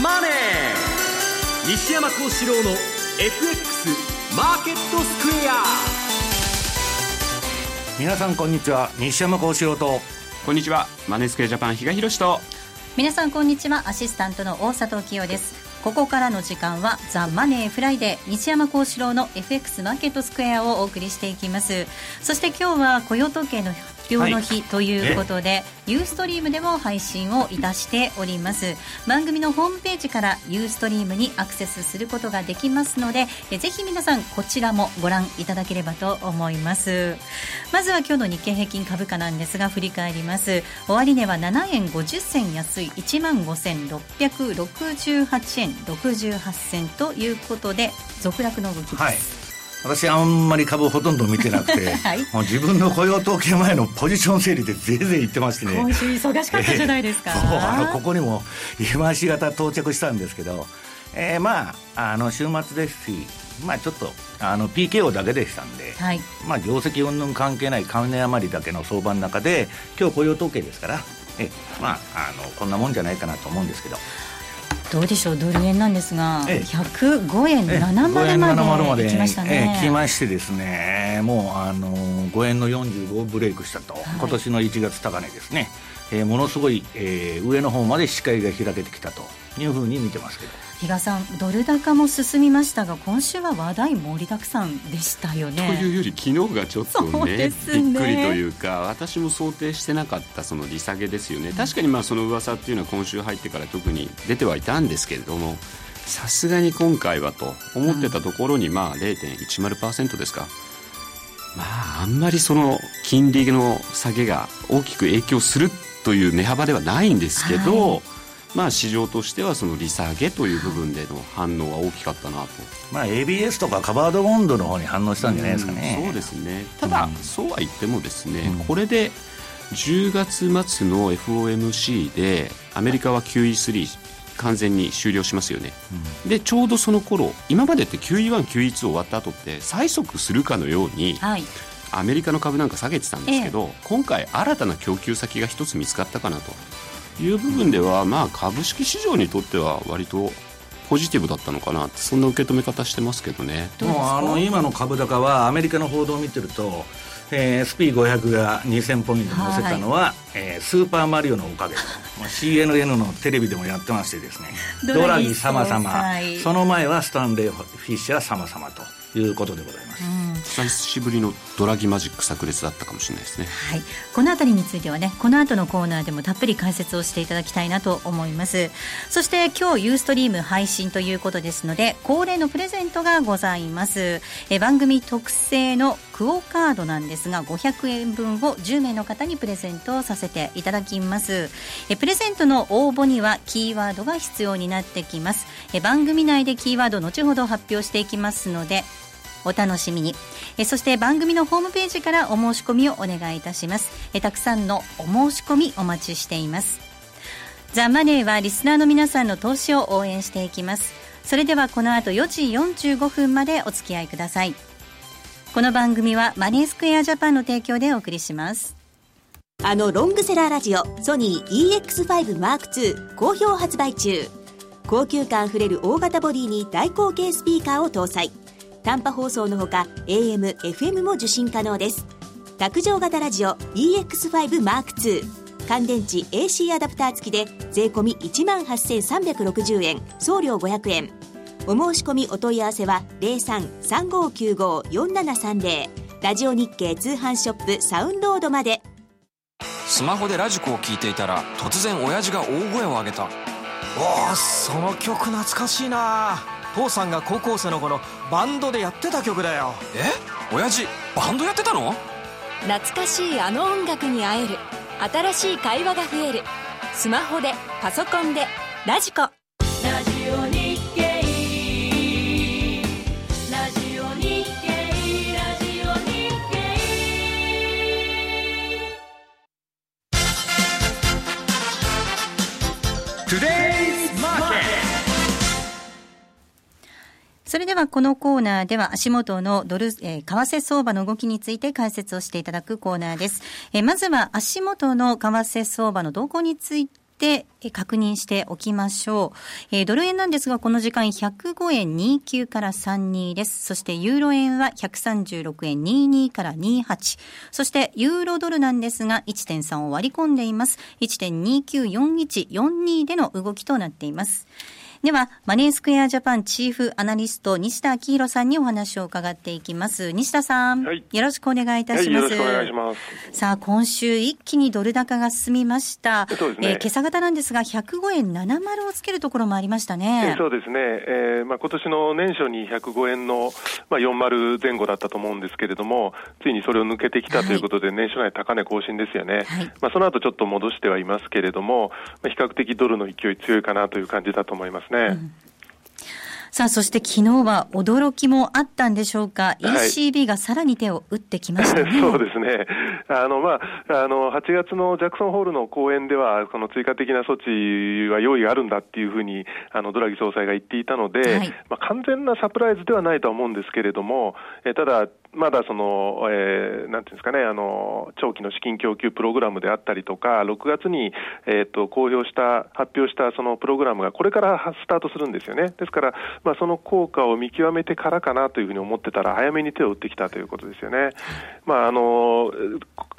マネー」西山孝四郎の FX マーケットスクエア皆さんこんにちは。西山孝四郎と。こんにちは。マネースクエアジャパン比嘉宏と。皆さんこんにちは。アシスタントの大里清です。ここからの時間はザ・マネーフライデー西山幸四郎の FX マーケットスクエアをお送りしていきます。そして今日は雇用統計の発表の日ということで、はい、ユーストリームでも配信をいたしております。番組のホームページからユーストリームにアクセスすることができますのでえぜひ皆さんこちらもご覧いただければと思います。まずは今日の日経平均株価なんですが振り返ります。終値は7円50銭安い。1万5668円68銭ということで続落の動きです、はい私あんまり株ほとんど見てなくて、はい、もう自分の雇用統計前のポジション整理でぜいぜい言ってましてね。今週忙しかったじゃないですか、えー、あのここにも今し型到着したんですけど、えー、まああの週末ですしまあちょっとあの PKO だけでしたんで、はい、まあ業績云々関係ない金余りだけの相場の中で今日雇用統計ですからえまああのこんなもんじゃないかなと思うんですけどどうでしょうドル円なんですが、ええ、105円70まで来ましたね、ええ、来ましてですねもうあの5円の45をブレイクしたと、はい、今年の1月高値ですね、えー、ものすごい、えー、上の方まで視界が開けてきたというふうに見てますけど。比嘉さん、ドル高も進みましたが、今週は話題盛りだくさんでしたよね。というより、昨日がちょっとね、ね。びっくりというか、私も想定してなかったその利下げですよね、確かにまあその噂っていうのは、今週入ってから特に出てはいたんですけれども、さすがに今回はと思ってたところに、まあ0.10%ですか。まあ、あんまりその金利の下げが大きく影響するという値幅ではないんですけど、はい。まあ、市場としてはその利下げという部分での反応は大きかったなと、まあ、ABS とかカバードボンドの方に反応したんじゃないですかね、うそうですね。ただ、うん、そうは言ってもですね、うん、これで10月末の FOMC でアメリカは QE3 完全に終了しますよね、うん、でちょうどその頃今までって QE1、QE2 終わった後って催促するかのように、はい、アメリカの株なんか下げてたんですけど、ええ、今回新たな供給先が一つ見つかったかなという部分では、まあ、株式市場にとっては割とポジティブだったのかなそんな受け止め方してますけどね。もうあの今の株高はアメリカの報道を見てると、えー、SP500 が2000ポイント乗せたのは、はい、えー、スーパーマリオのおかげ。CNN のテレビでもやってましてですね。ドラギ様様その前はスタンレー・フィッシャー様様ということでございます、うん久しぶりのドラギマジック炸裂だったかもしれないですね。はい。この辺りについてはねこの後のコーナーでもたっぷり解説をしていただきたいなと思います。そして今日ユーストリーム配信ということですので恒例のプレゼントがございます。え番組特製のクオカードなんですが500円分を10名の方にプレゼントさせていただきます。えプレゼントの応募にはキーワードが必要になってきます。え番組内でキーワード後ほど発表していきますのでお楽しみに。えそして番組のホームページからお申し込みをお願いいたします。えたくさんのお申し込みお待ちしています。ザ・マネーはリスナーの皆さんの投資を応援していきます。それではこの後4時45分までお付き合いください。この番組はマネースクエアジャパンの提供でお送りします。あのロングセラーラジオソニー EX5M2 好評発売中。高級感あふれる大型ボディに大口径スピーカーを搭載。短波放送のほか AM、FM も受信可能です。卓上型ラジオ EX5M2 乾電池 AC アダプター付きで税込1万8360円。送料500円。お申し込みお問い合わせは0335954730ラジオ日経通販ショップサウンロードまで。スマホでラジコを聞いていたら突然親父が大声を上げた。おおその曲懐かしいな父さんが高校生の頃バンドでやってた曲だよ。え？親父バンドやってたの？懐かしいあの音楽に会える。新しい会話が増える。スマホでパソコンでラジコそれではこのコーナーでは足元のドル、えー、為替相場の動きについて解説をしていただくコーナーです。えー、まずは足元の為替相場の動向についてて確認しておきましょう。えー、ドル円なんですが、この時間105円29から32です。そしてユーロ円は136円22から28。そしてユーロドルなんですが、1.3を割り込んでいます。1.294142での動きとなっています。では、マネースクエアジャパンチーフアナリスト、西田明宏さんにお話を伺っていきます。西田さん、はい、よろしくお願いいたします。はい、よろしくお願いします。さあ、今週一気にドル高が進みました。そうですね。えー、今朝方なんですが、105円70をつけるところもありましたね。えー、そうですね。えー、まあ今年の年初に105円の、まあ、40前後だったと思うんですけれども、ついにそれを抜けてきたということで、年初内高値更新ですよね。はい、まあその後ちょっと戻してはいますけれども、まあ、比較的ドルの勢い強いかなという感じだと思いますね。うん、さあ、そして昨日は驚きもあったんでしょうか、ECB がさらに手を打ってきました、ね、そうですね。あの、まあ、あの、8月のジャクソンホールの講演では、その追加的な措置は用意があるんだっていうふうに、あの、ドラギ総裁が言っていたので、はい、まあ、完全なサプライズではないとは思うんですけれども、えただ、まだその、えー、なんていうんですかね、あの、長期の資金供給プログラムであったりとか、6月に、えっ、ー、と、公表した、発表したそのプログラムがこれからスタートするんですよね。ですから、まあ、その効果を見極めてからかなというふうに思ってたら、早めに手を打ってきたということですよね。まあ、あの、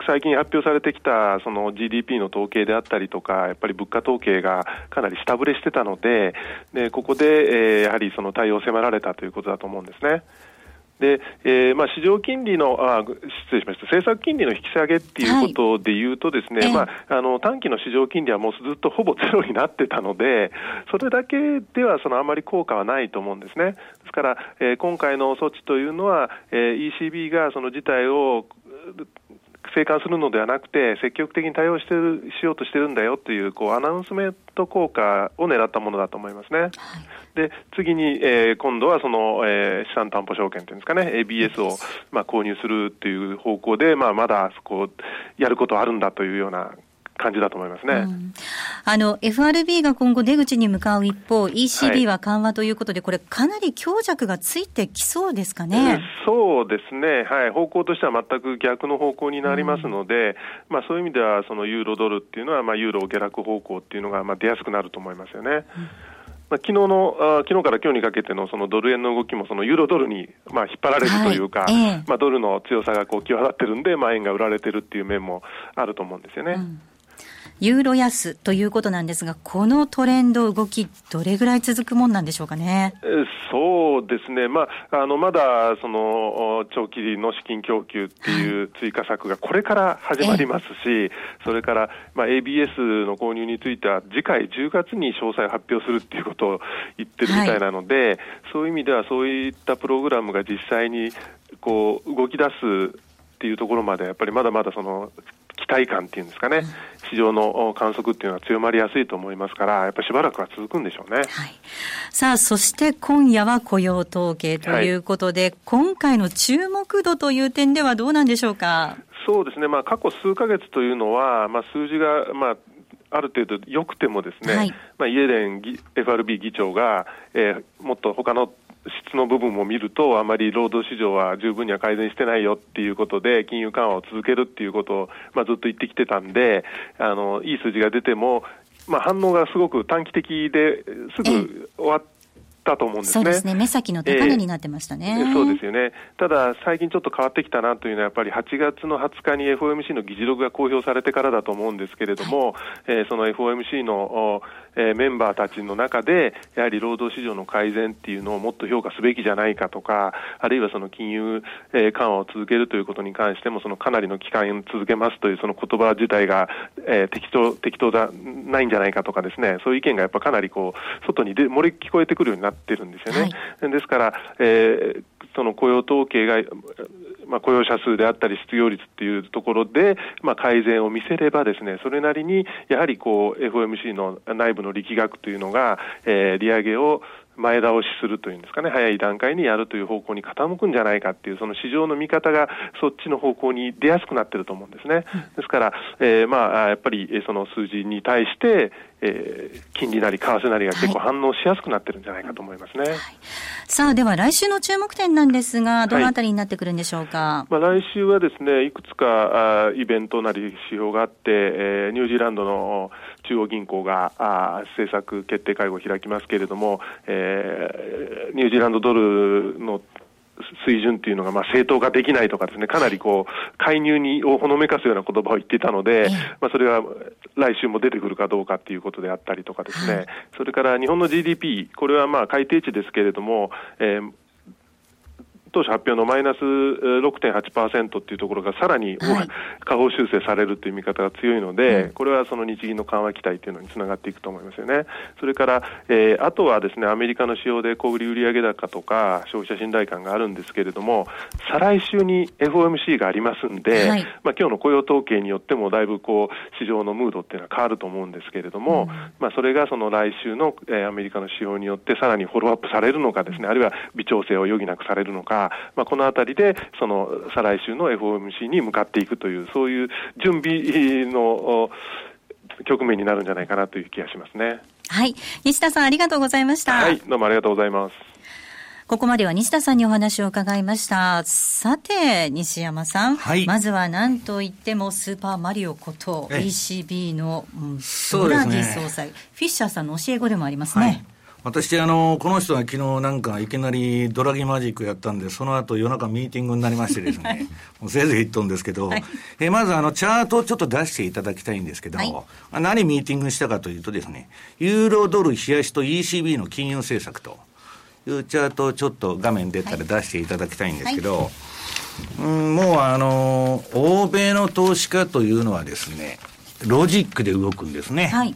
最近発表されてきた、その GDP の統計であったりとか、やっぱり物価統計がかなり下振れしてたので、で、ここで、えー、やはりその対応を迫られたということだと思うんですね。で、えーまあ、市場金利のあ、失礼しました、政策金利の引き下げっていうことでいうとですね、はい、まあ、あの短期の市場金利はもうずっとほぼゼロになってたので、それだけではそのあまり効果はないと思うんですね。ですから、えー、今回の措置というのは、えー、ECB がその事態を静観するのではなくて、積極的に対応してるしようとしてるんだよというこうアナウンスメント効果を狙ったものだと思いますね。はい、で次に、えー、今度はその、えー、資産担保証券というんですかね、ABS を、まあ、購入するという方向で、まあ、まだこうやることあるんだというような感じだと思いますね。うん、あの、FRB が今後出口に向かう一方、ECB は緩和ということで、はい、これかなり強弱がついてきそうですかね？そうですね。はい。方向としては全く逆の方向になりますので、うん、まあそういう意味では、そのユーロドルっていうのは、まあユーロ下落方向っていうのが、まあ出やすくなると思いますよね。うんまあ、昨日のあ昨日から今日にかけてのそのドル円の動きもそのユーロドルにまあ引っ張られるというか、はいえー、まあドルの強さがこう際立ってるんで、まあ円が売られてるっていう面もあると思うんですよね。うんユーロ安ということなんですが、このトレンド動き、どれぐらい続くもんなんでしょうかね？そうですね、まあ、あのまだその長期の資金供給っていう追加策がこれから始まりますし、それから、まあ、ABS の購入については、次回10月に詳細を発表するっていうことを言ってるみたいなので、はい、そういう意味では、そういったプログラムが実際にこう動き出すっていうところまで、やっぱりまだまだその期待感っていうんですかね、市場の観測っていうのは強まりやすいと思いますから、やっぱりしばらくは続くんでしょうね。はい、さあ、そして今夜は雇用統計ということで、はい、今回の注目度という点ではどうなんでしょうか？そうですね、まあ、過去数か月というのは、まあ、数字が、まあ、ある程度良くてもですね、はい、まあ、イエレン FRB 議長が、えー、もっと他の質の部分も見ると、あまり労働市場は十分には改善してないよっていうことで、金融緩和を続けるっていうことを、まあ、ずっと言ってきてたんで、あのいい数字が出ても、まあ、反応がすごく短期的ですぐ終わっったと思うんですね。そうですね。目先の高値になってましたね、えー、そうですよね。ただ、最近ちょっと変わってきたなというのは、やっぱり8月の20日に FOMC の議事録が公表されてからだと思うんですけれども、はい、えー、その FOMC の、えー、メンバーたちの中で、やはり労働市場の改善っていうのをもっと評価すべきじゃないかとか、あるいはその金融、えー、緩和を続けるということに関しても、そのかなりの期間続けますというその言葉自体が、えー、適当、適当だ、ないんじゃないかとかですね、そういう意見がやっぱかなりこう、外にで漏れ聞こえてくるようになってるんですよね。はい、ですから、えー、その雇用統計が、まあ、雇用者数であったり失業率っていうところで、まあ、改善を見せればですね、それなりにやはりこう FOMC の内部の力学というのが、えー、利上げを前倒しするというんですかね、早い段階にやるという方向に傾くんじゃないかっていう、その市場の見方がそっちの方向に出やすくなってると思うんですね。ですから、えー、まあ、やっぱりその数字に対して、えー、金利なり為替なりが結構反応しやすくなってるんじゃないかと思いますね。はいはい、さあ、では来週の注目点なんですが、どのあたりになってくるんでしょうか？はい、まあ、来週はですね、いくつかあイベントなり指標があって、えー、ニュージーランドの中中央銀行があ政策決定会合を開きますけれども、えー、ニュージーランドドルの水準っていうのがまあ正当化できないとかですね、かなりこう、介入にをほのめかすような言葉を言っていたので、まあそれは来週も出てくるかどうかっていうことであったりとかですね、それから日本の GDP、これはまあ改定値ですけれども、えー当初発表のマイナス6.8%っていうところがさらに、はい、下方修正されるという見方が強いので、うん、これはその日銀の緩和期待というのにつながっていくと思いますよね。それから、えー、あとはですね、アメリカの仕様で小売売上高とか消費者信頼感があるんですけれども、再来週に FOMC がありますんで、はい、まあ今日の雇用統計によってもだいぶこう市場のムードっていうのは変わると思うんですけれども、うん、まあそれがその来週の、えー、アメリカの仕様によってさらにフォローアップされるのかですね、あるいは微調整を余儀なくされるのか、まあ、このあたりで、その再来週の FOMC に向かっていくという、そういう準備の局面になるんじゃないかなという気がしますね。はい。西田さん、ありがとうございました。はい、どうもありがとうございます。ここまでは西田さんにお話を伺いました。さて、西山さん。はい、まずは何と言ってもスーパーマリオこと ECB の、うん、ドラギ総裁、ね、フィッシャーさんの教え子でもありますね。はい私、あの、この人は昨日なんかいきなりドラギマジックやったんで、その後夜中ミーティングになりましてですね、もうせいぜい言っとんですけど、はい、えまずあの、チャートをちょっと出していただきたいんですけど、はい、何ミーティングしたかというとですね、ユーロドル冷やしと ECB の金融政策というチャートをちょっと画面出たら出していただきたいんですけど、はい。うん、もうあの、欧米の投資家というのはですね、ロジックで動くんですね。はい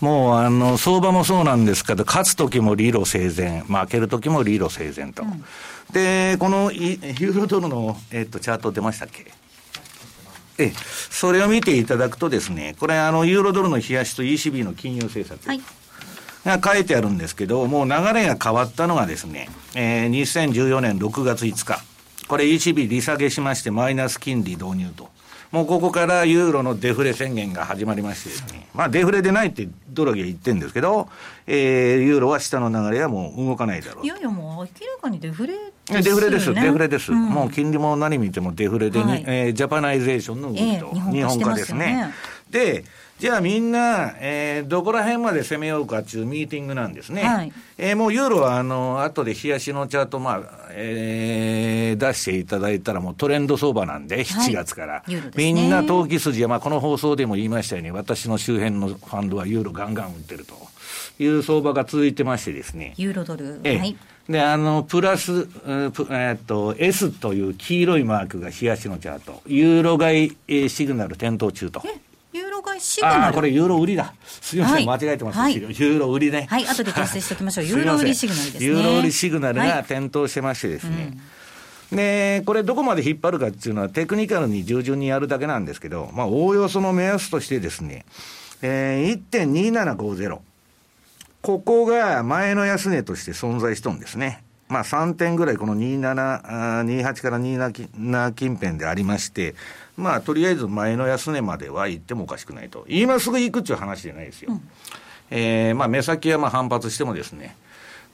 もうあの、相場もそうなんですけど、勝つ時も理路整然、負ける時も理路整然と。うん、で、このユーロドルの、えっと、チャート出ましたっけ？え、それを見ていただくとですね、これあの、ユーロドルの冷やしと ECB の金融政策。はいが書いてあるんですけど、もう流れが変わったのがですね、えー、2014年6月5日。これ ECB 利下げしましてマイナス金利導入と。もうここからユーロのデフレ宣言が始まりましてですね、まあデフレでないってドラギは言ってるんですけど、えー、ユーロは下の流れはもう動かないだろう。いやいやもう明らかにデフレデフレです、デフレです、うん、もう金利も何見てもデフレで、はい、えー、ジャパナイゼーションの動きと、えー、日本化ですね。で、じゃあみんな、えー、どこら辺まで攻めようかっていうミーティングなんですね。はい、えー、もうユーロは、あの、後で日足のチャート、まあ、えー、出していただいたらもうトレンド相場なんで、7月から。はいね、みんな投機筋は、まあ、この放送でも言いましたように、私の周辺のファンドはユーロガンガン売ってるという相場が続いてましてですね。ユーロドル。えー、はい。で、あの、プラス、えー、っと、S という黄色いマークが冷やしのチャート。ユーロ買い、えー、シグナル点灯中と。ユーロ買いシグナル。あ、これユーロ売りだ。すみません、はい、間違えてます、はい、ユーロ売りね。はい、後で訂正しておきましょう。ユーロ売りシグナルですね。ユーロ売りシグナルが点灯してましてですね。はいで、これどこまで引っ張るかっていうのはテクニカルに従順にやるだけなんですけど、まあ、おおよその目安としてですね、えー、1.2750。ここが前の安値として存在しとんですね。まあ3点ぐらいこの27、28から27近辺でありまして、まあ、とりあえず前の安値までは行ってもおかしくないと。今すぐ行くっていう話じゃないですよ。うん、えー、まあ、目先はまあ反発してもですね。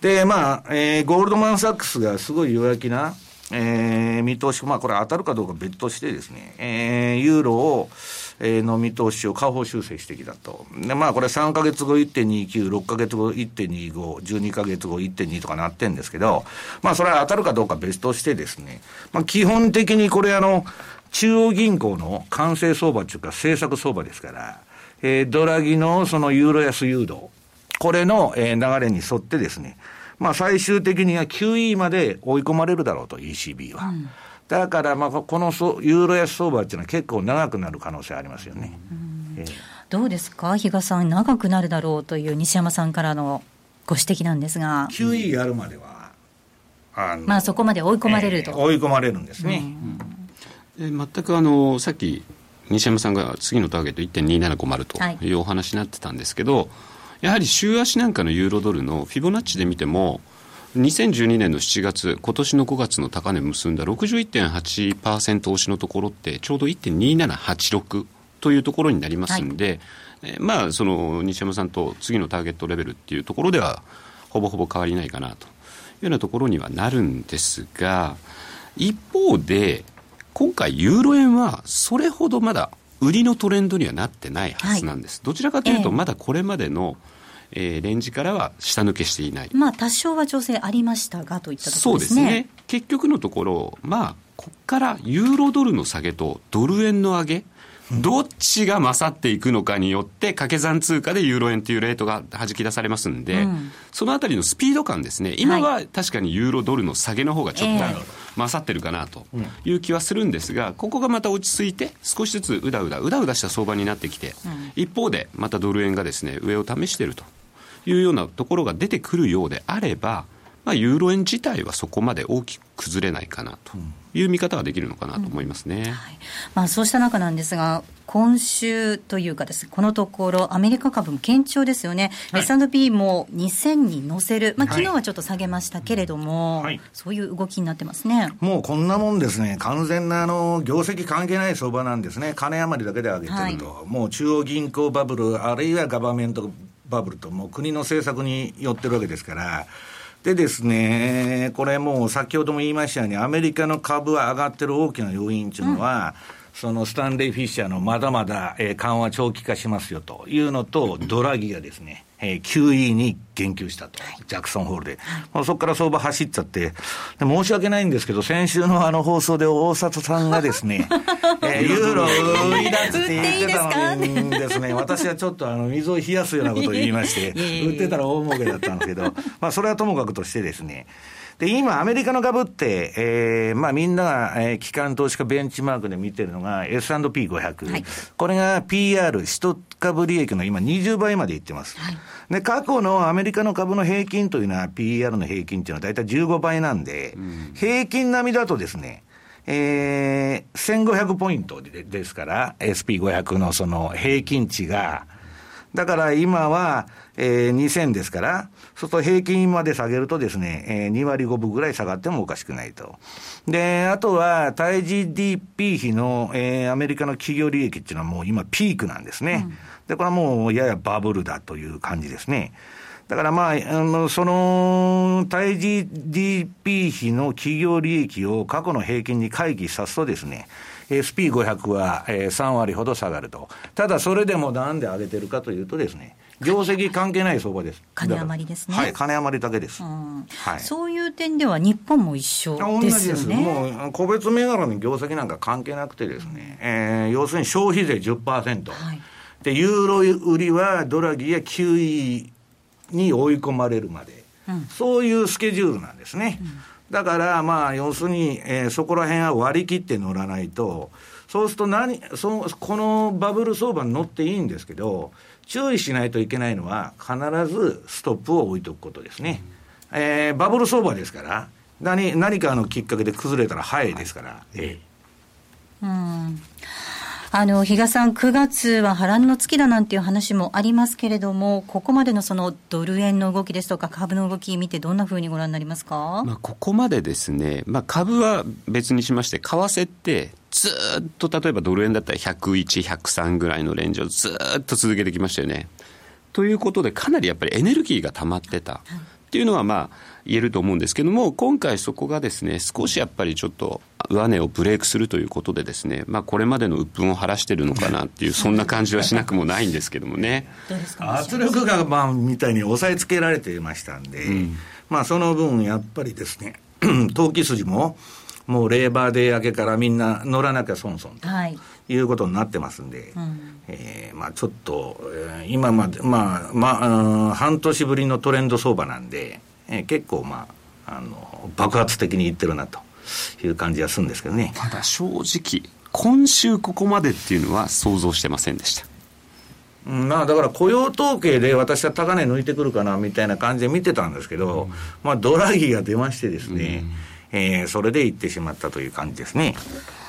で、まあ、えー、ゴールドマン・サックスがすごい弱気な、えー、見通し、まあ、これ当たるかどうか別としてですね、えー、ユーロを、えー、の見通しを下方修正してきたと。で、まあ、これ3か月後1.29、6か月後1.25、12か月後1.2とかなってんですけど、まあ、それは当たるかどうか別としてですね、まあ、基本的にこれあの、中央銀行の完成相場というか政策相場ですから、えー、ドラギのそのユーロ安誘導、これの、えー、流れに沿ってですね、まあ最終的には QE まで追い込まれるだろうと、ECB は。うん、だから、まあこのユーロ安相場っていうのは結構長くなる可能性ありますよね。えー、どうですか、比嘉さん、長くなるだろうという西山さんからのご指摘なんですが。QE やるまでは、あまあそこまで追い込まれると。えー、追い込まれるんですね。うん全くあのさっき西山さんが次のターゲット1.2750というお話になってたんですけど、はい、やはり週足なんかのユーロドルのフィボナッチで見ても2012年の7月今年の5月の高値結んだ61.8%押しのところってちょうど1.2786というところになりますんで、はい、えまあその西山さんと次のターゲットレベルっていうところではほぼほぼ変わりないかなというようなところにはなるんですが一方で今回ユーロ円はそれほどまだ売りのトレンドにはなってないはずなんです、はい、どちらかというと、まだこれまでの、えー、レンジからは下抜けしていない、まあ、多少は調整ありましたがといったところですね。そうですね。結局のところ、まあ、ここからユーロドルの下げとドル円の上げ、どっちが勝っていくのかによって、掛け算通貨でユーロ円というレートが弾き出されますんで、うん、そのあたりのスピード感ですね、今は確かにユーロドルの下げの方がちょっと、勝ってるかなという気はするんですが、ここがまた落ち着いて、少しずつうだうだ、うだうだした相場になってきて、うん、一方でまたドル円がですね上を試しているというようなところが出てくるようであれば、まあ、ユーロ円自体はそこまで大きく崩れないかなという見方ができるのかなと思いますね、うんはい、まあ、そうした中なんですが、今週というかです、ね、このところ、アメリカ株も堅調ですよね、はい、S&P も2000に乗せる、まあ昨日はちょっと下げましたけれども、はい、そういう動きになってますね。もうこんなもんですね、完全なあの業績関係ない相場なんですね、金余りだけで上げてると、もう中央銀行バブル、あるいはガバメントバブルと、もう国の政策によってるわけですから。でですね、これもう先ほども言いましたように、アメリカの株は上がってる大きな要因というのは、うん、そのスタンレー・フィッシャーのまだまだ、えー、緩和長期化しますよというのと、ドラギがですね、えー、QE に言及したと、ジャクソンホールで。まあ、そこから相場走っちゃって、申し訳ないんですけど、先週のあの放送で大里さんがですね、えー、ユーロ売りだって言ってたのにですね、私はちょっとあの水を冷やすようなことを言いまして、売ってたら大儲けだったんですけど、まあそれはともかくとしてですね、で、今、アメリカの株って、えー、まあみんなが、えー、機関投資家ベンチマークで見てるのが S&P500。はい、これが PR、1株利益の今20倍までいってます。はい、で、過去のアメリカの株の平均というのは PR の平均っていうのは大体15倍なんで、うん、平均並みだとですね、えー、1500ポイントでですから、SP500 のその平均値が、だから今は、えー、2000ですから、そうすると平均まで下げるとですね、えー、2割5分ぐらい下がってもおかしくないと。で、あとは、対 GDP 比の、えー、アメリカの企業利益っていうのはもう今ピークなんですね。うん、で、これはもうややバブルだという感じですね。だからまあ、あの、その、対 GDP 比の企業利益を過去の平均に回帰さすとですね、SP500 は、えー、3割ほど下がると。ただそれでもなんで上げてるかというとですね、業績関係ない相場です。金余りですね。はい、金余りだけです。はい、そういう点では日本も一緒ですよね。もう個別銘柄の業績なんか関係なくてですね、うん、えー、要するに消費税10%。はい、で、ユーロ売りはドラギや QE に追い込まれるまで、うん、そういうスケジュールなんですね。うんだから、まあ、要するに、えー、そこら辺は割り切って乗らないと、そうすると何、そこのバブル相場に乗っていいんですけど、注意しないといけないのは、必ずストップを置いとくことですね。えー、バブル相場ですから、何何かのきっかけで崩れたら早いですから。ええうんあの比嘉さん、9月は波乱の月だなんていう話もありますけれども、ここまでのそのドル円の動きですとか、株の動き見て、どんなふうにご覧になりますか、まあ、ここまでですね、まあ、株は別にしまして、為替って、ずっと例えばドル円だったら101、103ぐらいのレンジをずっと続けてきましたよね。ということで、かなりやっぱりエネルギーが溜まってた。っていうのはまあ言えると思うんですけども、今回そこがですね、少しやっぱりちょっと上値をブレイクするということでですね、まあこれまでの鬱憤を晴らしてるのかなっていう、そんな感じはしなくもないんですけどもね。圧力がまあみたいに抑えつけられていましたんで、うん、まあその分やっぱりですね、投機筋も、もうレーバーデー明けからみんな乗らなきゃ損損と。はいいうことになってますんで、うん、えー、まあ、ちょっと、えー、今まで、まあ、まあ、半年ぶりのトレンド相場なんで、えー、結構、まあ、あの、爆発的にいってるなという感じはするんですけどね。ただ正直、今週ここまでっていうのは想像してませんでした。まあだから雇用統計で私は高値抜いてくるかなみたいな感じで見てたんですけど、うん、まあドラギが出ましてですね、うん、えー、それでいってしまったという感じですね。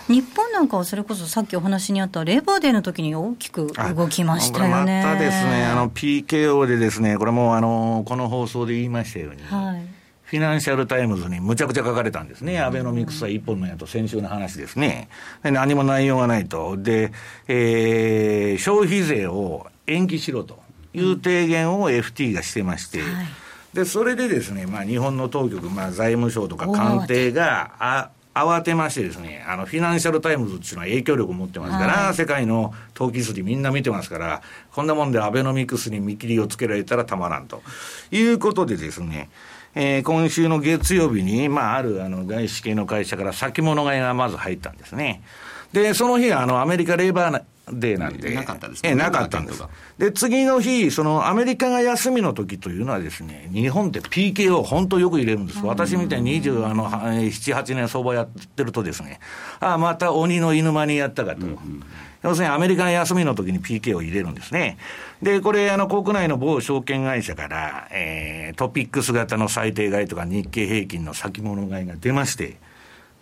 日本なんかはそれこそさっきお話にあったレーバーデーの時に大きく動きましたよね。またですね、あの PKO でですね、これもあの、この放送で言いましたように、はい、フィナンシャルタイムズにむちゃくちゃ書かれたんですね。アベノミクスは一本の矢と先週の話ですね。で何も内容がないと。で、えー、消費税を延期しろという提言を FT がしてまして、はいで、それでですね、まあ、日本の当局、まあ、財務省とか官邸が、あ、慌てましてですね、あの、フィナンシャルタイムズっていうのは影響力を持ってますから、はい、世界の投機筋みんな見てますから、こんなもんでアベノミクスに見切りをつけられたらたまらんと。いうことでですね、えー、今週の月曜日に、まあ、あるあの外資系の会社から先物買いがまず入ったんですね。で、その日はあのアメリカレーバーデーなんで。なかったですね。え、なかったんです。で、次の日、そのアメリカが休みの時というのはですね、日本って PKO 本当よく入れるんです。私みたいに20、あの、7、8年相場やってるとですね、ああ、また鬼の犬間にやったかと。うんうん要するにアメリカが休みの時に PK を入れるんですね。で、これ、あの、国内の某証券会社から、えー、トピックス型の最低買いとか日経平均の先物買いが出まして、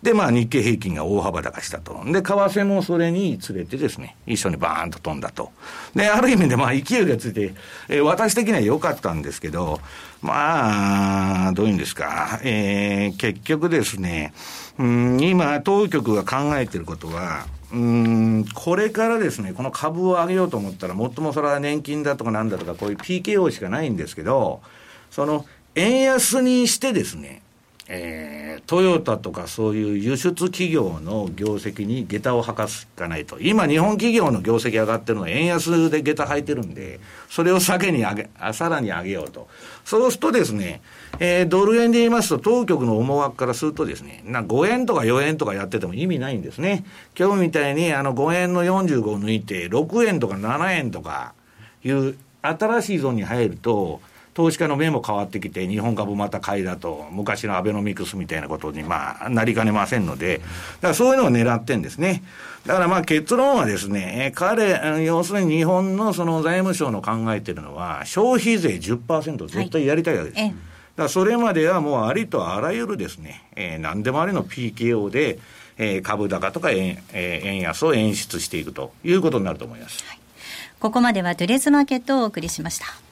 で、まあ日経平均が大幅高したと。で、為替もそれにつれてですね、一緒にバーンと飛んだと。で、ある意味でまあ勢いがついて、えー、私的には良かったんですけど、まあ、どういうんですか、えー、結局ですね、うん、今、当局が考えていることは、うん、これからですね、この株を上げようと思ったら、もっともそれは年金だとかなんだとか、こういう PKO しかないんですけど、その、円安にしてですね、えー、トヨタとかそういう輸出企業の業績に下駄を履かすかないと。今、日本企業の業績上がってるのは円安で下駄履いてるんで、それを下げに上げ、さらに上げようと。そうするとですね、えー、ドル円で言いますと、当局の思惑からするとですね、な5円とか4円とかやってても意味ないんですね。今日みたいにあの5円の45を抜いて、6円とか7円とかいう新しいゾーンに入ると、投資家の目も変わってきて、日本株また買いだと、昔のアベノミクスみたいなことに、まあ、なりかねませんので、だからそういうのを狙ってんですね。だからまあ結論はですね、彼、要するに日本のその財務省の考えてるのは、消費税10%絶対やりたいわけです。はい、だそれまではもうありとあらゆるですね、えー、何でもありの PKO で、えー、株高とか円,、えー、円安を演出していくということになると思います。はい、ここまではトゥレーズマーケットをお送りしました。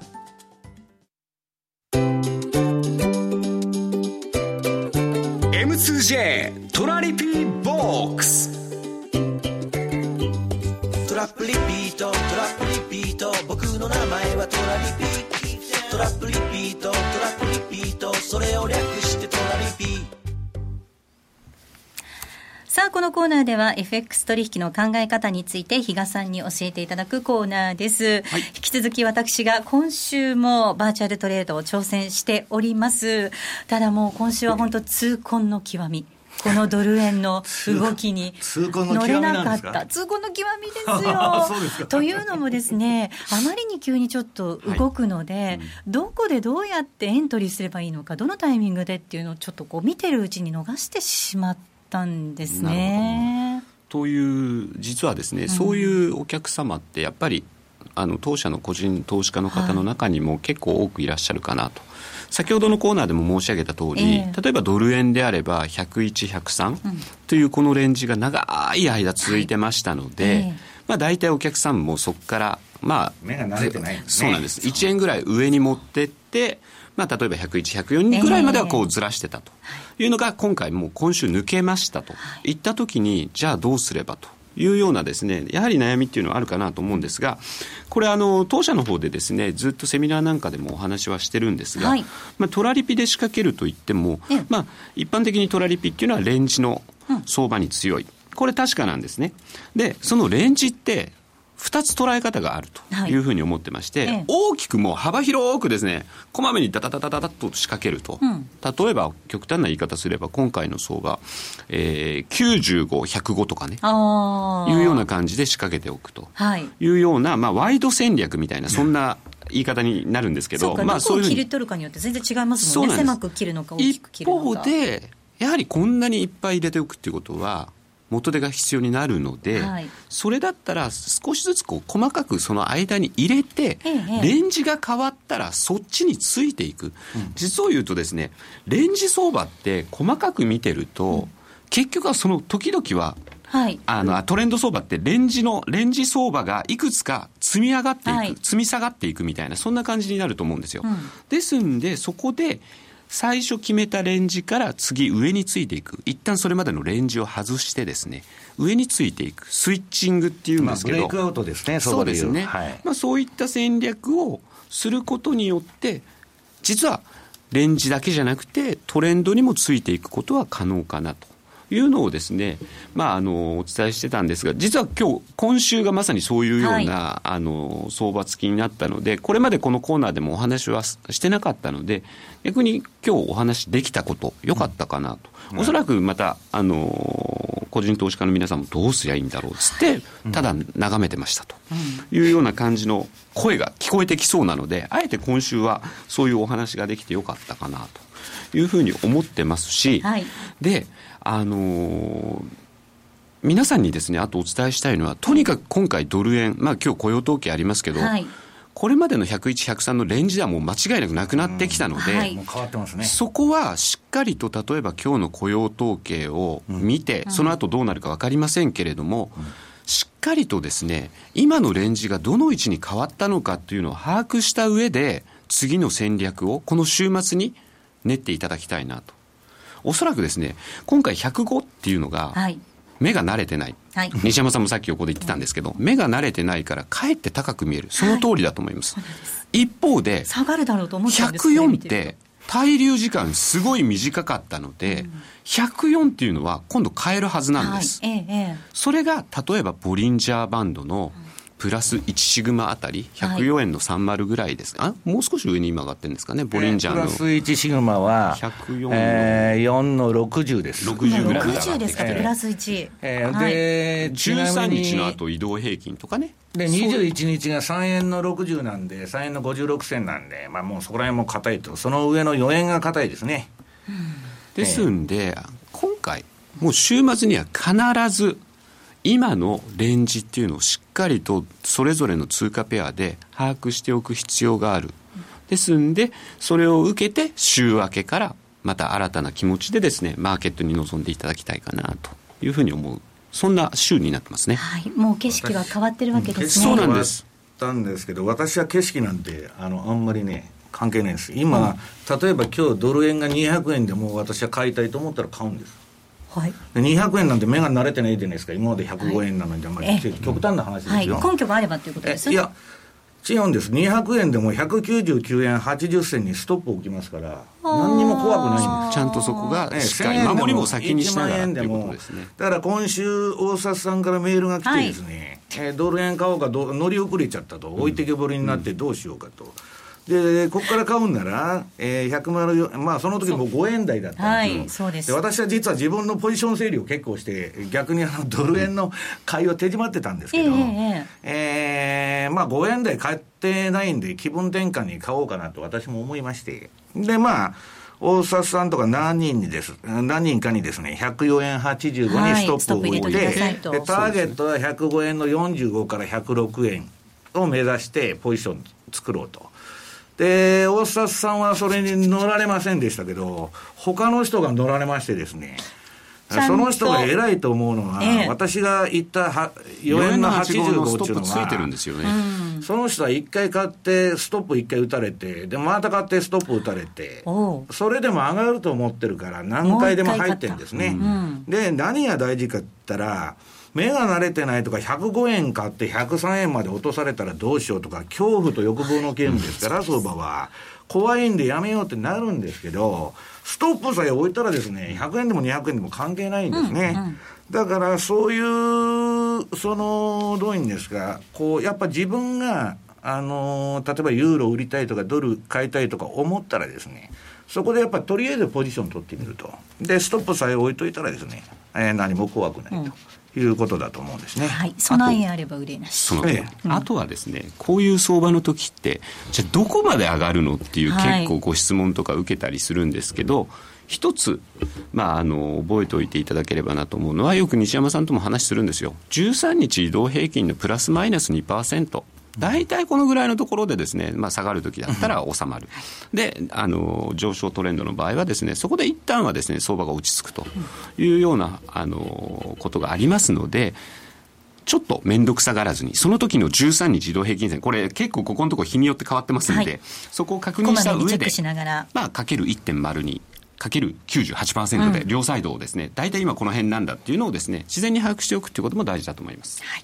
M2J トラリピーボックス。トラップリピートトラップリピート僕の名前はトラリピトラップリあ、このコーナーでは FX 取引の考え方について比嘉さんに教えていただくコーナーです。はい、引き続き私が今週もバーチャルトレードを挑戦しております。ただもう今週は本当痛恨の極み。このドル円の動きに乗れなかった。痛恨の極みですよ。というのもですね、あまりに急にちょっと動くので、はいうん、どこでどうやってエントリーすればいいのか、どのタイミングでっていうのをちょっとこう見てるうちに逃してしまって、ったんですね。という実はですね、うん、そういうお客様ってやっぱりあの当社の個人投資家の方の中にも結構多くいらっしゃるかなと。先ほどのコーナーでも申し上げた通り、えー、例えばドル円であれば101、103というこのレンジが長い間続いてましたので、はい。えー、まあ、大体お客さんもそこから、まあ、目が慣れてない、ね、そうなんです。1円ぐらい上に持ってって、まあ、例えば101、104ぐらいまではこうずらしてたと。いうのが、今回もう今週抜けましたといったときに、じゃあどうすればと。いうようなですね、やはり悩みっていうのはあるかなと思うんですが、これあの、当社の方でですね、ずっとセミナーなんかでもお話はしてるんですが、はい、まあ、トラリピで仕掛けるといっても、まあ、一般的にトラリピっていうのはレンジの相場に強い。これ確かなんですね。で、そのレンジって、2つ捉え方があるというふうに思ってまして、はいええ大きくもう幅広くですね、こまめにダダダダダダッと仕掛けると、うん例えば極端な言い方すれば、今回の相場、えー、95、105とかね、ああ。いうような感じで仕掛けておくとはい。いうような、まあ、ワイド戦略みたいな、そんな言い方になるんですけど、まあ、そういうふうに。取るかによって全然違いますもんね。ん狭く切るのか大き一く切るのか。方で、やはりこんなにいっぱい入れておくっていうことは、元手が必要になるので、はい。それだったら少しずつこう細かくその間に入れて、ええレンジが変わったらそっちについていく、実を言うとですねレンジ相場って細かく見てると、結局はその時々ははい。あのトレンド相場ってレンジのレンジ相場がいくつか積み上がっていく、はい。積み下がっていくみたいなそんな感じになると思うんですよ、うん。ですんでそこで最初決めたレンジから次上についていく。一旦それまでのレンジを外してですね上についていく。スイッチングっていうんまあ、ですけど、ブレイクアウトですね、そうですね、はい。まあ、そういった戦略をすることによって実はレンジだけじゃなくてトレンドにもついていくことは可能かなというのをですね、まあ、あのお伝えしてたんですが実は今日今週がまさにそういうような、あの相場付きになったのでこれまでこのコーナーでもお話はしてなかったので逆に今日お話できたこと良かったかなと、おそらくまたあの個人投資家の皆さんもどうすりゃいいんだろうっつってただ眺めてましたと。いうような感じの声が聞こえてきそうなのであえて今週はそういうお話ができてよかったかなと。いうふうに思ってますし、はい。であのー皆さんにですねあとお伝えしたいのはとにかく今回ドル円まあ今日雇用統計ありますけど、はい。これまでの101、103のレンジではもう間違いなくなくなってきたので、はい。もう変わってますね。そこはしっかりと例えば今日の雇用統計を見て、その後どうなるか分かりませんけれども、しっかりとですね今のレンジがどの位置に変わったのかというのを把握した上で次の戦略をこの週末に練っていただきたいなとおそらくですね今回105っていうのがはい。目が慣れてない、はい。西山さんもさっき横で言ってたんですけど、目が慣れてないからかえって高く見える。その通りだと思います、一方で下がるだろうと思ったんですね104って滞留時間すごい短かったので、104っていうのは今度変えるはずとなんです、はい。ええええ。それが例えばボリンジャーバンドのプラス1シグマあたり104円の30ぐらいです、あもう少し上に今上がってるんですかね？ボリンジャーの。プラス1シグマは、104のえー、4の60です。60ぐらいまで上が60ってですか、プラス1。えー。はい。で、ちな13みに日の後移動平均とかね？でそう21日が3円の60なんで、3円の56銭なんで、まあ、もうそこら辺も硬いと、その上の4円が硬いですね。ですんで、今回、もう週末には必ず、今のレンジっていうのをしっかりとそれぞれの通貨ペアで把握しておく必要がある。ですんで、それを受けて週明けからまた新たな気持ちでですね、マーケットに臨んでいただきたいかなというふうに思う。そんな週になってますね。はい。もう景色は変わってるわけですね。そうなんですたんですけど、私は景色なんて、あの、あんまりね、関係ないんです。今、例えば今日ドル円が200円でもう私は買いたいと思ったら買うんです。はい。で200円なんて目が慣れてないじゃないですか。今まで105円なのに、あんまりええ極端な話ですはい。よ。根拠があればということですえいや、違うんです。200円でも199円80銭にストップ置きますから、何にも怖くないんです。ちゃんとそこがええしっかり1000円でも守りも先にしながら1万円でということもですね。だから今週、大札さんからメールが来てですね、えードル円買おうかどう、乗り遅れちゃったと、置いてけぼりになってどうしようかと。で、ここから買うんなら、えー、104、まあその時も5円台だったんですよ。はいそうですで私は実は自分のポジション整理を結構して、逆にあのドル円の買いを手締まってたんですけど、ええええーまあ5円台買ってないんで気分転換に買おうかなと私も思いまして。で、まあ、大札さんとか何人にです、何人かにですね、104円85にストップを置いて、はいでターゲットは105円の45から106円を目指してポジション作ろうと。で、大札さんはそれに乗られませんでしたけど、他の人が乗られましてですね、その人が偉いと思うのは、ええ。私が言ったは4 4円の円の85 85のストっていうのップついてるんはで、すよね。その人は1回買って、ストップ1回打たれて、で、また買ってストップ打たれて、それでも上がると思ってるから、何回でも入ってるんですね。で、何が大事かって言ったら、目が慣れてないとか、105円買って103円まで落とされたらどうしようとか、恐怖と欲望のゲームですから、相場は。怖いんでやめようってなるんですけど、ストップさえ置いたらですね、100円でも200円でも関係ないんですね。だから、そういう局、その、どういうんですか、こう、やっぱ自分が、あの例えばユーロ売りたいとかドル買いたいとか思ったらですね、そこでやっぱりとりあえずポジション取ってみると。で、ストップさえ置いといたらですね、えー、何も怖くないと。いうことだと思うんですね。はい。備えあれば売れない。その、ええ、あとはですね、こういう相場の時って、じゃあどこまで上がるのっていう結構ご質問とか受けたりするんですけど、はい一つ、まあ、あの覚えておいていただければなと思うのはよく西山さんとも話するんですよ13日移動平均のプラスマイナス2%大体このぐらいのところでですね、まあ、下がるときだったら収まる、であの上昇トレンドの場合はですねそこで一旦はですね相場が落ち着くというようなあのことがありますのでちょっと面倒くさがらずに、その時の13日移動平均線、これ結構ここのところ日によって変わってますんで、はい、そこを確認した上で、まあ、かける1.02。かける98%で両サイドをですね、大体今この辺なんだっていうのをですね、自然に把握しておくっていうことも大事だと思います。はい。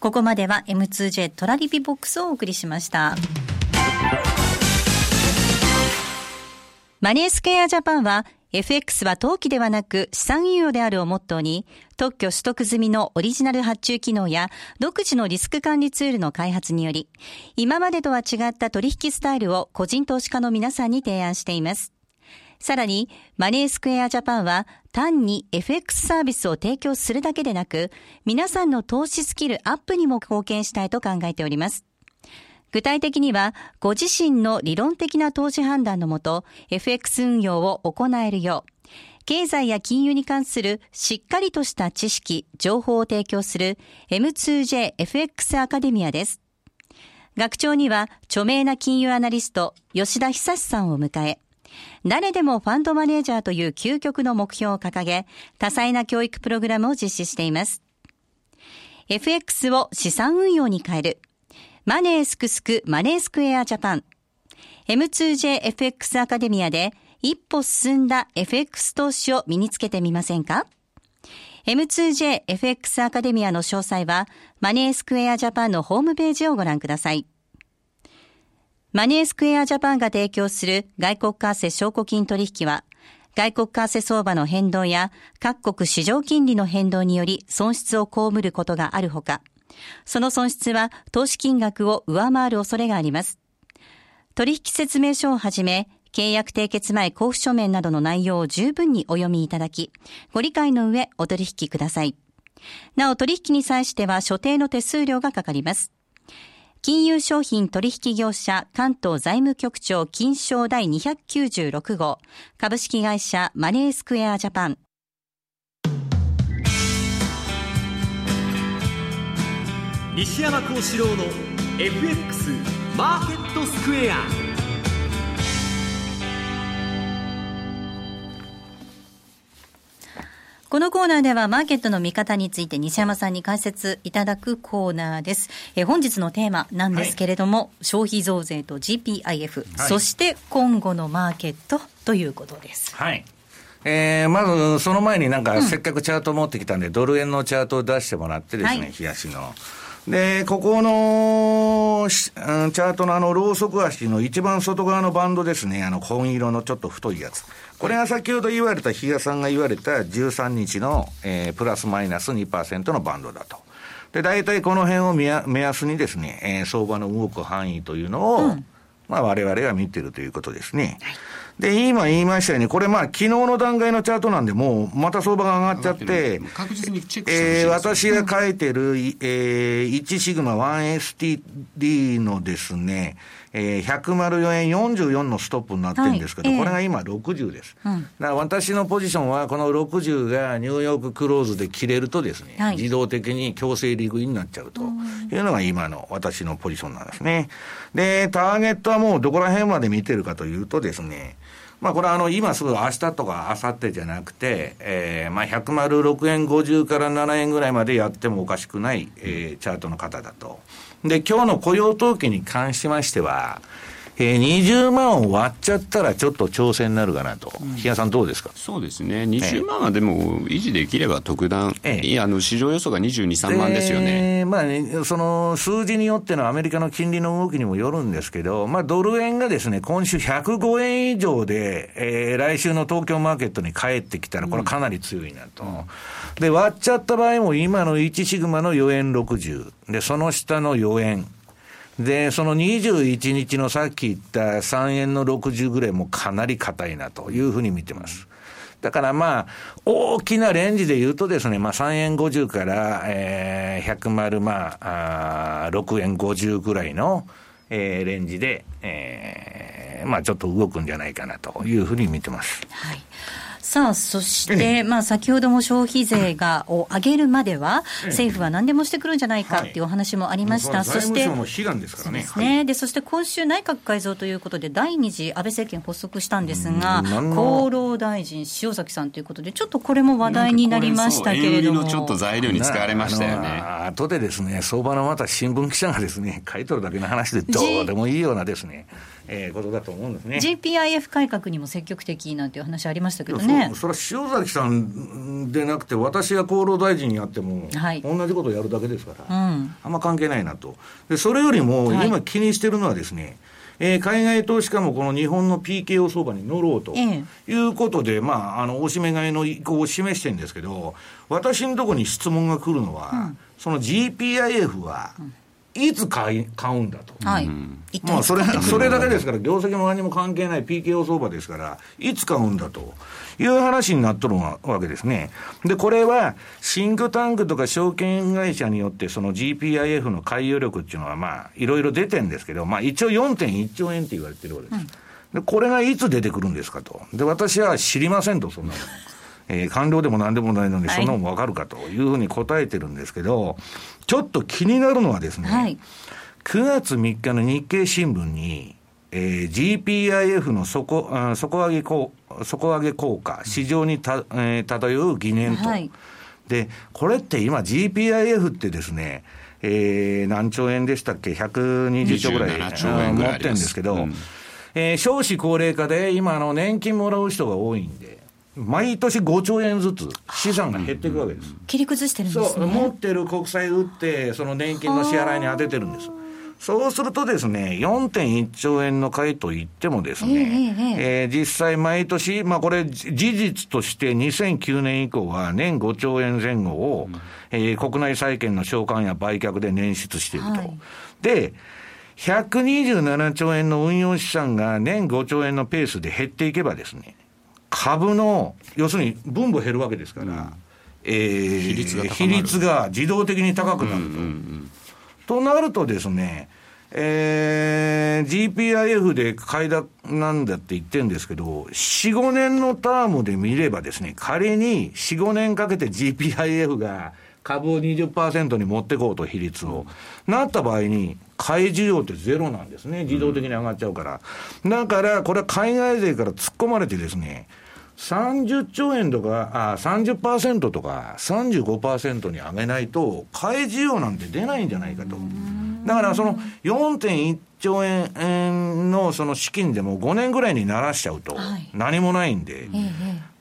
ここまでは M2J トラリピボックスをお送りしました。マネースクエアジャパンは FX は投機ではなく資産運用であるをモットーに、特許取得済みのオリジナル発注機能や独自のリスク管理ツールの開発により、今までとは違った取引スタイルを個人投資家の皆さんに提案しています。さらに、マネースクエアジャパンは単に FX サービスを提供するだけでなく、皆さんの投資スキルアップにも貢献したいと考えております。具体的には、ご自身の理論的な投資判断のもと、FX 運用を行えるよう、経済や金融に関するしっかりとした知識、情報を提供する M2JFX アカデミアです。学長には著名な金融アナリスト吉田久さんを迎え、誰でもファンドマネージャーという究極の目標を掲げ、多彩な教育プログラムを実施しています。FX を資産運用に変える。マネースクスクマネースクエアジャパン。M2JFX アカデミアで一歩進んだ FX 投資を身につけてみませんか ?M2JFX アカデミアの詳細はマネースクエアジャパンのホームページをご覧ください。マネースクエアジャパンが提供する外国為替証拠金取引は、外国為替相場の変動や各国市場金利の変動により損失を被ることがあるほか、その損失は投資金額を上回る恐れがあります。取引説明書をはじめ、契約締結前交付書面などの内容を十分にお読みいただき、ご理解の上お取引ください。なお取引に際しては所定の手数料がかかります。金融商品取引業者関東財務局長金賞第296号。株式会社マネースクエアジャパン。西山幸四郎の FX マーケットスクエア。このコーナーではマーケットの見方について西山さんに解説いただくコーナーです。え本日のテーマなんですけれども、はい、消費増税と GPIF、はい、そして今後のマーケットということです。はい。えー、まず、その前になんか、せっかくチャート持ってきたんで、うん、ドル円のチャートを出してもらってですね、冷やしの。で、ここの、チャートのあの、ローソク足の一番外側のバンドですね、あの、紺色のちょっと太いやつ。これが先ほど言われた、比嘉さんが言われた13日の、えー、プラスマイナス2%のバンドだと。で、大体この辺を目安にですね、えー、相場の動く範囲というのを、うん、まあ我々が見てるということですね。はいで、今言いましたように、これまあ、昨日の段階のチャートなんで、もう、また相場が上がっちゃって、確実にチェックえー、私が書いてる、えー、1シグマ 1STD のですね、えー、104円44のストップになってるんですけど、はい、これが今60です。うん、だから私のポジションは、この60がニューヨーククローズで切れるとですね、はい、自動的に強制利食いになっちゃうというのが今の私のポジションなんですね。で、ターゲットはもうどこら辺まで見てるかというとですね、まあこれはあの今すぐ明日とか明後日じゃなくて、えー、まあ106円50から7円ぐらいまでやってもおかしくない、えー、チャートの方だと。で、今日の雇用統計に関しましては、えー、20万を割っちゃったらちょっと挑戦になるかなと、比、嘉、さん、どうですか？そうですね、20万はでも維持できれば特段、ええ、あの市場予想が22、3万ですよね,、まあね、その数字によってのアメリカの金利の動きにもよるんですけど、まあ、ドル円がですね今週105円以上で、えー、来週の東京マーケットに帰ってきたら、これ、かなり強いなと。うんで、割っちゃった場合も今の1シグマの4円60。で、その下の4円。で、その21日のさっき言った3円の60ぐらいもかなり硬いなというふうに見てます。だからまあ、大きなレンジで言うとですね、まあ3円50から、えー、100丸、まあ、あ6円50ぐらいの、えー、レンジで、えー、まあちょっと動くんじゃないかなというふうに見てます。はい。さあ、そして、まあ、先ほども消費税がを上げるまでは、政府は何でもしてくるんじゃないかっていうお話もありました。はい、そして、も悲願ですからね。ね、はい、で、そして今週内閣改造ということで、第二次安倍政権発足したんですが、厚労大臣、塩崎さんということで、ちょっとこれも話題になりましたけれども。ちょっと材料に使われましたよね。後でですね、相場のまた新聞記者がですね、書いとるだけの話でどうでもいいようなですね。えー、ことだと思うんですね。GPIF 改革にも積極的なんていう話ありましたけどね。それは塩崎さんでなくて、私が厚労大臣やっても、はい、同じことをやるだけですから、うん、あんま関係ないなと、でそれよりも、今、気にしてるのはですね、はいえー、海外投資家もこの日本の PKO 相場に乗ろうということで、ええ、まあ、あの、おしめ買いの意向を示してるんですけど、私のところに質問が来るのは、うん、その GPIF は、いつ買い買うんだと。はい。まあ、それ、それだけですから、業績も何も関係ない PKO 相場ですから、いつ買うんだという話になっとるわけですね。で、これは、シンクタンクとか証券会社によって、その GPIF の買い余力っていうのは、まあ、いろいろ出てるんですけど、まあ、一応4.1兆円って言われてるわけです。うん、で、これがいつ出てくるんですかと。で、私は知りませんと、そんなの。えー、官僚でもなんでもないのに、そんなもんわかるかというふうに答えてるんですけど、ちょっと気になるのはですね、はい、9月3日の日経新聞に、えー、GPIF の底あ底上げ底上げ効果、市場にた、えー、漂う疑念と、はい、で、これって今 GPIF ってですね、えー、何兆円でしたっけ、120兆ぐらい持ってるんですけど、うん、えー、少子高齢化で今の年金もらう人が多いんで、毎年5兆円ずつ資産が減っていくわけです。切り崩してるんです、ね、そう、持ってる国債売って、その年金の支払いに当ててるんです。そうするとですね、4.1兆円の買いといってもですね、えー、えー、実際毎年、まあこれ事実として2009年以降は年5兆円前後を、うん、えー、国内債券の償還や売却で捻出していると。はい、で、127兆円の運用資産が年5兆円のペースで減っていけばですね、株の、要するに分母減るわけですから、うん、えー、比率が比率が自動的に高くなると。うんうんうん、となるとですね、えー、GPIF で買いだなんだって言ってるんですけど、4、5年のタームで見ればですね、仮に4、5年かけて GPIF が株を20%に持ってこうと比率を、なった場合に、買い需要ってゼロなんですね。自動的に上がっちゃうから。だから、これは海外勢から突っ込まれてですね、30兆円とか、あ30%とか35%に上げないと、買い需要なんて出ないんじゃないかと。だからその4.1兆円のその資金でも5年ぐらいにならしちゃうと、何もないんで、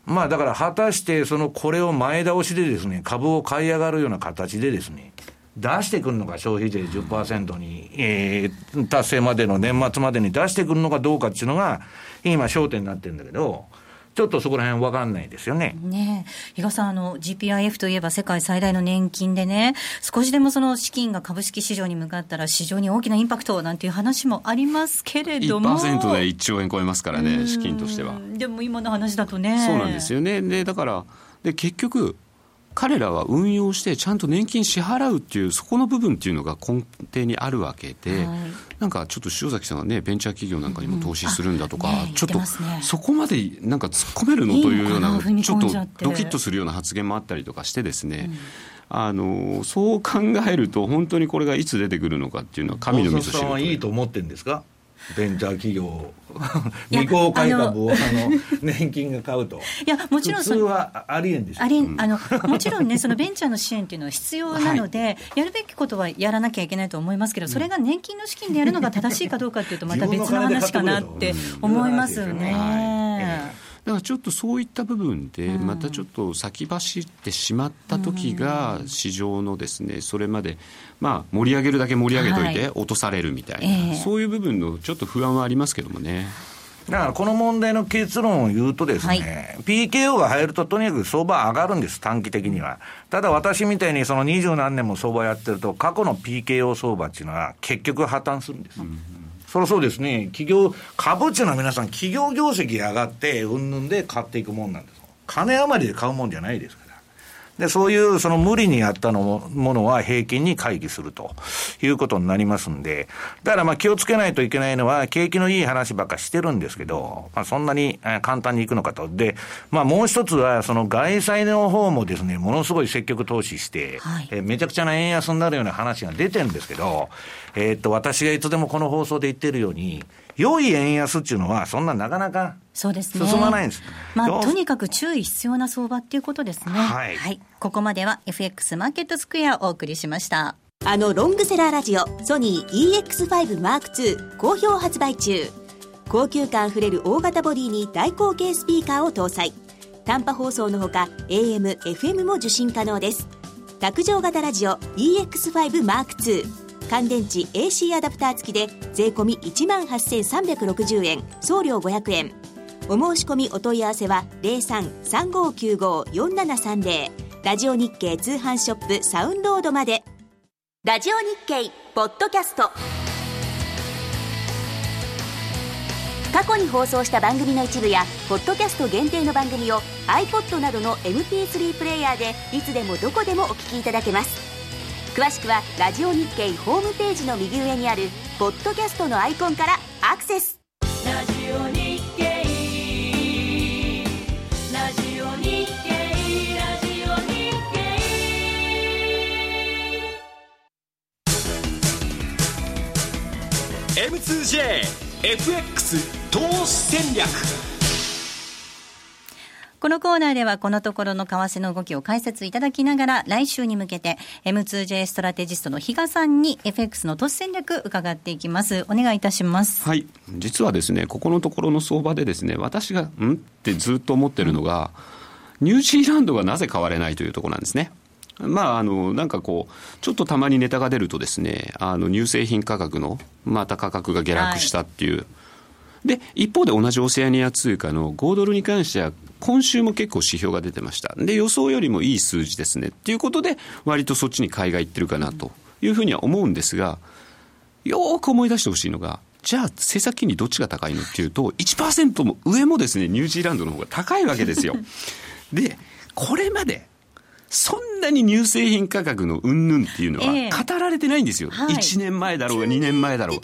まあだから果たしてそのこれを前倒しでですね、株を買い上がるような形でですね、出してくるのか、消費税10%に、えー、達成までの年末までに出してくるのかどうかっていうのが、今焦点になってるんだけど、ちょっとそこら辺分かんないですよね。ね比嘉さん、あの、GPIF といえば世界最大の年金でね、少しでもその資金が株式市場に向かったら市場に大きなインパクトなんていう話もありますけれども。1%で1兆円超えますからね、資金としては。でも今の話だとね。そうなんですよね。で、だから、で、結局、彼らは運用してちゃんと年金支払うっていうそこの部分っていうのが根底にあるわけで、はい、なんかちょっと塩崎さんがねベンチャー企業なんかにも投資するんだとか、うんね、ちょっとそこまでなんか突っ込めるのというようなちょっとドキッとするような発言もあったりとかしてですね、うん。あのそう考えると、本当にこれがいつ出てくるのかっていうのは、神の味噌汁はいいと思ってるんですか？ベンチャー企業、未公開株をあの 年金が買うと、いやもちろん普通はありえんでしょ。ありあのもちろんね、そのベンチャーの支援っていうのは必要なので、はい、やるべきことはやらなきゃいけないと思いますけど、それが年金の資金でやるのが正しいかどうかっていうと、また別の話かなって思いますよね。だからちょっとそういった部分で、またちょっと先走ってしまった時が、市場のですね、それまで、まあ、盛り上げるだけ盛り上げといて、落とされるみたいな、そういう部分のちょっと不安はありますけどもね。だからこの問題の結論を言うとですね、はい、PKO が入るととにかく相場上がるんです、短期的には。ただ私みたいにその二十何年も相場やってると、過去の PKO 相場っていうのは結局破綻するんです。うんそりゃそうですね。企業、株っていうのは皆さん企業業績上がって、うんぬんで買っていくもんなんです。金余りで買うもんじゃないですから。で、そういうその無理にやったのものは平均に回帰するということになりますんで、だからまあ気をつけないといけないのは、景気のいい話ばっかしてるんですけど、まあそんなに簡単にいくのかと。で、まあもう一つは、その外債の方もですね、ものすごい積極投資して、はい、えめちゃくちゃな円安になるような話が出てるんですけど、えー、っと、私がいつでもこの放送で言ってるように、良い円安っていうのは、そんななかなかそうですね。進まないんです。まあ、とにかく注意必要な相場っていうことですね。はい。はい。ここまでは FX マーケットスクエアをお送りしました。あのロングセラーラジオ、ソニー EX5 M2 好評発売中。高級感あふれる大型ボディに大口径スピーカーを搭載。短波放送のほか AM、FM も受信可能です。卓上型ラジオ EX5 M2。乾電池 AC アダプター付きで税込1万8360円送料500円。お申し込みお問い合わせは0335954730ラジオ日経通販ショップサウンロードまで。ラジオ日経ポッドキャスト。過去に放送した番組の一部やポッドキャスト限定の番組を iPod などの MP3 プレイヤーでいつでもどこでもお聞きいただけます。詳しくはラジオ日経ホームページの右上にあるポッドキャストのアイコンからアクセス。ラジオ日経ラジオ日経ラジオ日経。M2JFX 投資戦略。このコーナーではこのところの為替の動きを解説いただきながら、来週に向けて M2J ストラテジストの比嘉さんに FX の投資戦略伺っていきます。お願いいたします。はい。実はですね、ここのところの相場でですね、私が、ん？ってずっと思ってるのが、ニュージーランドがなぜ買われないというところなんですね。まあ、あの、なんかこう、ちょっとたまにネタが出るとですね、あの、乳製品価格の、また価格が下落したっていう、はいで、一方で同じオセアニア通貨の5ドルに関しては、今週も結構指標が出てました。で、予想よりもいい数字ですね。っていうことで、割とそっちに買いがいってるかなというふうには思うんですが、よーく思い出してほしいのが、じゃあ、政策金利どっちが高いのっていうと、1%も上もですね、ニュージーランドの方が高いわけですよ。で、これまでそんなに乳製品価格のうんぬんっていうのは語られてないんですよ、えーはい、1年前だろうが2年前だろう。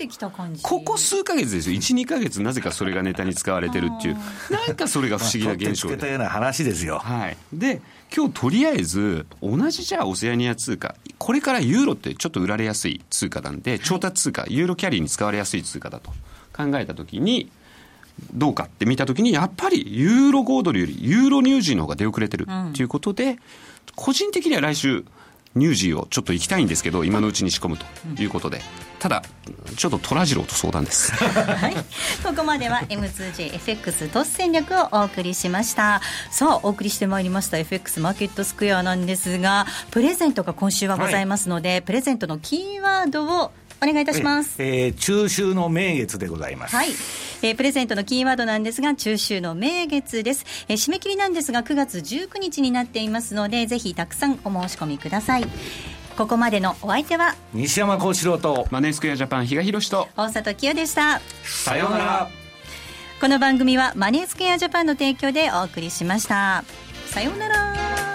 ここ数か月ですよ。1、2か月なぜかそれがネタに使われてるっていう。なんかそれが不思議な現象で。たような話ですよ、はい、で今日とりあえず同じじゃあオセアニア通貨。これからユーロってちょっと売られやすい通貨なんで調達通貨ユーロキャリーに使われやすい通貨だと。考えたときにどうかって見たときに、やっぱりユーロ5ドルよりユーロ乳児の方が出遅れてるっていうことで、個人的には来週、乳児をちょっと行きたいんですけど、今のうちに仕込むということで、ただ、ちょっと虎次郎と相談です。はい、ここまでは M2JFX 突戦略をお送りしました。さあ、お送りしてまいりました FX マーケットスクエアなんですが、プレゼントが今週はございますので、はい、プレゼントのキーワードをお願いいたします。えー、中秋の名月でございます。はい。えー、プレゼントのキーワードなんですが、中秋の名月です。えー、締め切りなんですが、9月19日になっていますので、ぜひたくさんお申し込みください。ここまでのお相手は西山幸四郎とマネースクエアジャパン比嘉宏と大里清でしたさようならこの番組はマネースクエアジャパンの提供でお送りしましたさようなら